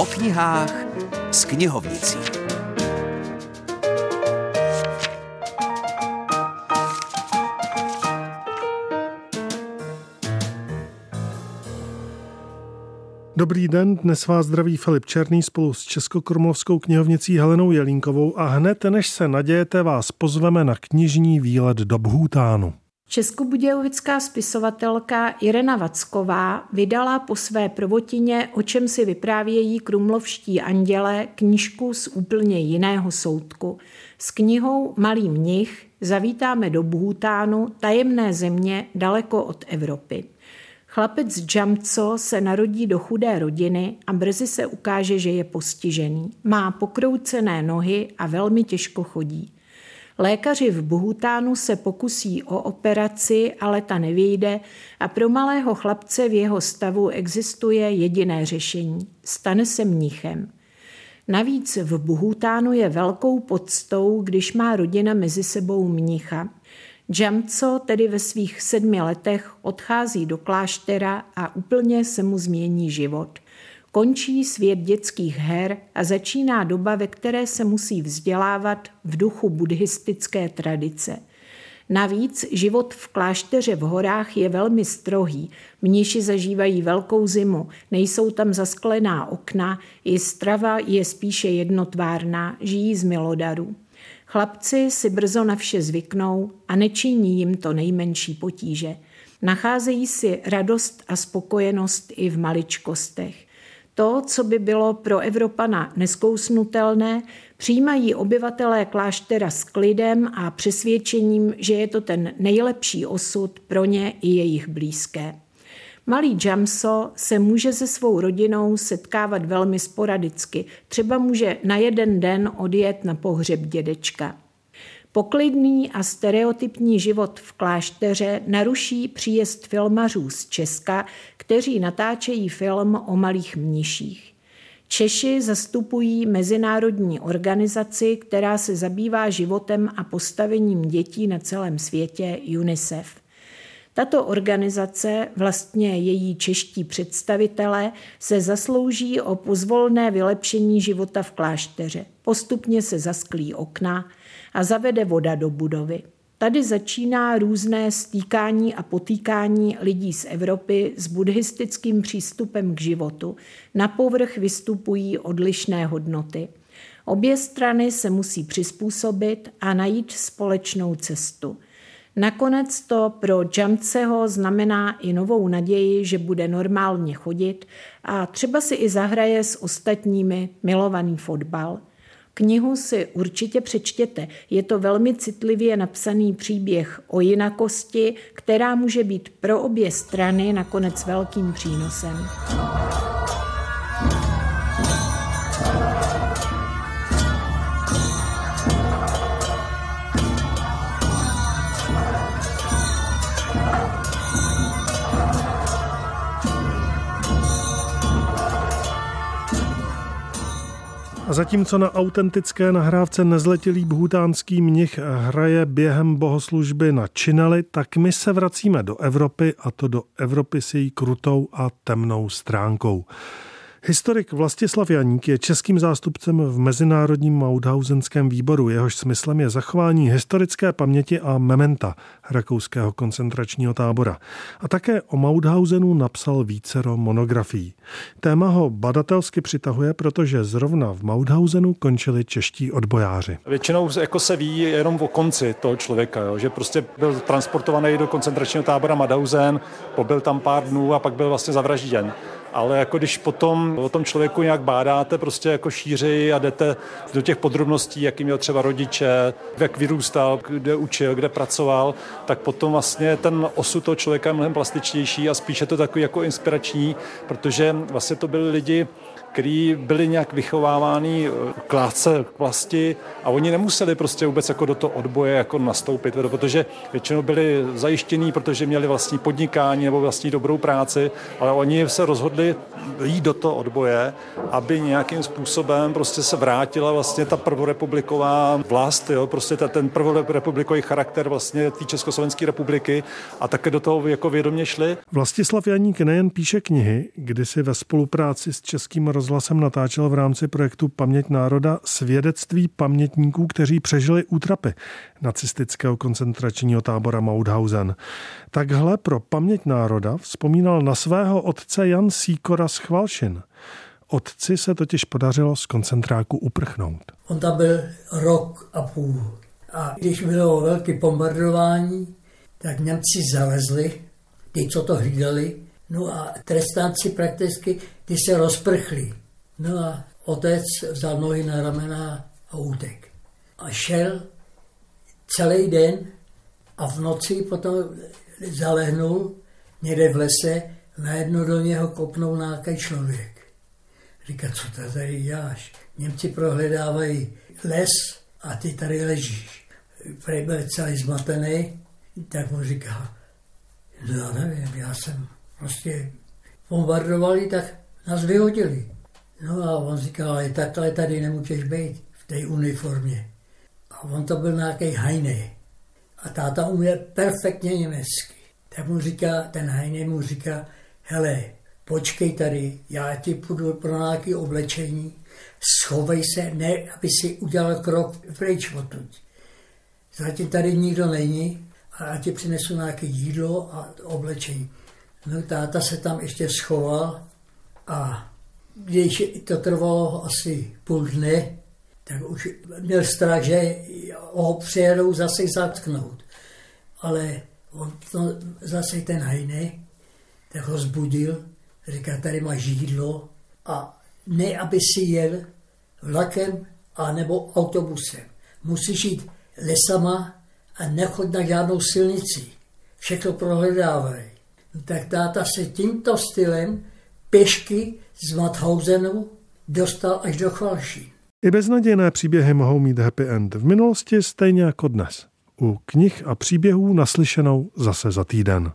O knihách s knihovnicí. Dobrý den, dnes vás zdraví Filip Černý spolu s Českokrumlovskou knihovnicí Helenou Jelínkovou a hned než se nadějete, vás pozveme na knižní výlet do Bhutánu. Českobudějovická spisovatelka Irena Vacková vydala po své prvotině, o čem si vyprávějí krumlovští anděle, knížku z úplně jiného soudku. S knihou Malý mnich zavítáme do Bhutánu, tajemné země daleko od Evropy. Chlapec Jamco se narodí do chudé rodiny a brzy se ukáže, že je postižený. Má pokroucené nohy a velmi těžko chodí. Lékaři v Bhutánu se pokusí o operaci, ale ta nevyjde a pro malého chlapce v jeho stavu existuje jediné řešení. Stane se mnichem. Navíc v Bhutánu je velkou podstou, když má rodina mezi sebou mnicha. Jamco tedy ve svých sedmi letech odchází do kláštera a úplně se mu změní život. Končí svět dětských her a začíná doba, ve které se musí vzdělávat v duchu buddhistické tradice. Navíc život v klášteře v horách je velmi strohý. Mniši zažívají velkou zimu, nejsou tam zasklená okna, i strava je spíše jednotvárná, žijí z milodarů. Chlapci si brzo na vše zvyknou a nečiní jim to nejmenší potíže. Nacházejí si radost a spokojenost i v maličkostech. To, co by bylo pro Evropana neskousnutelné, přijímají obyvatelé kláštera s klidem a přesvědčením, že je to ten nejlepší osud pro ně i jejich blízké. Malý Jamso se může se svou rodinou setkávat velmi sporadicky. Třeba může na jeden den odjet na pohřeb dědečka. Poklidný a stereotypní život v klášteře naruší příjezd filmařů z Česka, kteří natáčejí film o malých mniších. Češi zastupují mezinárodní organizaci, která se zabývá životem a postavením dětí na celém světě UNICEF. Tato organizace, vlastně její čeští představitelé, se zaslouží o pozvolné vylepšení života v klášteře. Postupně se zasklí okna a zavede voda do budovy. Tady začíná různé stýkání a potýkání lidí z Evropy s buddhistickým přístupem k životu. Na povrch vystupují odlišné hodnoty. Obě strany se musí přizpůsobit a najít společnou cestu – Nakonec to pro Jamceho znamená i novou naději, že bude normálně chodit a třeba si i zahraje s ostatními milovaný fotbal. Knihu si určitě přečtěte. Je to velmi citlivě napsaný příběh o jinakosti, která může být pro obě strany nakonec velkým přínosem. A zatímco na autentické nahrávce nezletilý bhutánský mnich hraje během bohoslužby na čineli, tak my se vracíme do Evropy a to do Evropy s její krutou a temnou stránkou. Historik Vlastislav Janík je českým zástupcem v Mezinárodním Mauthausenském výboru. Jehož smyslem je zachování historické paměti a mementa rakouského koncentračního tábora. A také o Mauthausenu napsal vícero monografií. Téma ho badatelsky přitahuje, protože zrovna v Mauthausenu končili čeští odbojáři. Většinou jako se ví jenom o konci toho člověka, jo? že prostě byl transportovaný do koncentračního tábora Mauthausen, pobyl tam pár dnů a pak byl vlastně zavražděn ale jako když potom o tom člověku nějak bádáte prostě jako šířeji a jdete do těch podrobností, jaký měl třeba rodiče, jak vyrůstal, kde učil, kde pracoval, tak potom vlastně ten osud toho člověka je mnohem plastičtější a spíše to takový jako inspirační, protože vlastně to byli lidi, který byli nějak vychováváni eh, k lásce k vlasti a oni nemuseli prostě vůbec jako do toho odboje jako nastoupit, protože většinou byli zajištění, protože měli vlastní podnikání nebo vlastní dobrou práci, ale oni se rozhodli rozhodli jít do toho odboje, aby nějakým způsobem prostě se vrátila vlastně ta prvorepubliková vlast, jo, prostě ta, ten prvorepublikový charakter vlastně té Československé republiky a také do toho jako vědomě šli. Vlastislav Janík nejen píše knihy, kdy si ve spolupráci s Českým rozhlasem natáčel v rámci projektu Paměť národa svědectví pamětníků, kteří přežili útrapy nacistického koncentračního tábora Mauthausen. Takhle pro Paměť národa vzpomínal na svého otce Jan Síkora z Chvalšin. Otci se totiž podařilo z koncentráku uprchnout. On tam byl rok a půl. A když bylo velké bombardování, tak Němci zalezli, ty, co to hlídali, no a trestánci prakticky, ty se rozprchli. No a otec vzal nohy na ramena a útek. A šel celý den a v noci potom zalehnul někde v lese, najednou do něho kopnul nějaký člověk. Říká, co to tady děláš? Němci prohledávají les a ty tady ležíš. Prej byl celý zmatený, tak mu říká, no já nevím, já jsem prostě bombardovali, tak nás vyhodili. No a on říká, ale takhle tady nemůžeš být v té uniformě. A on to byl nějaký hajný. A táta umí perfektně německy. Tak mu říká, ten hajný mu říká, hele, počkej tady, já ti půjdu pro nějaké oblečení, schovej se, ne, aby si udělal krok pryč odtud. Zatím tady nikdo není a já ti přinesu nějaké jídlo a oblečení. No táta se tam ještě schoval a když to trvalo asi půl dne, tak už měl strach, že ho přijedou zase zatknout. Ale on to, zase ten hajne, tak ho zbudil, říká, tady máš jídlo a ne, aby si jel vlakem a nebo autobusem. Musíš jít lesama a nechod na žádnou silnici. Všechno prohledávají. No, tak táta se tímto stylem pěšky z Mathausenu dostal až do Chvalšín. I beznadějné příběhy mohou mít happy end. V minulosti stejně jako dnes. U knih a příběhů naslyšenou zase za týden.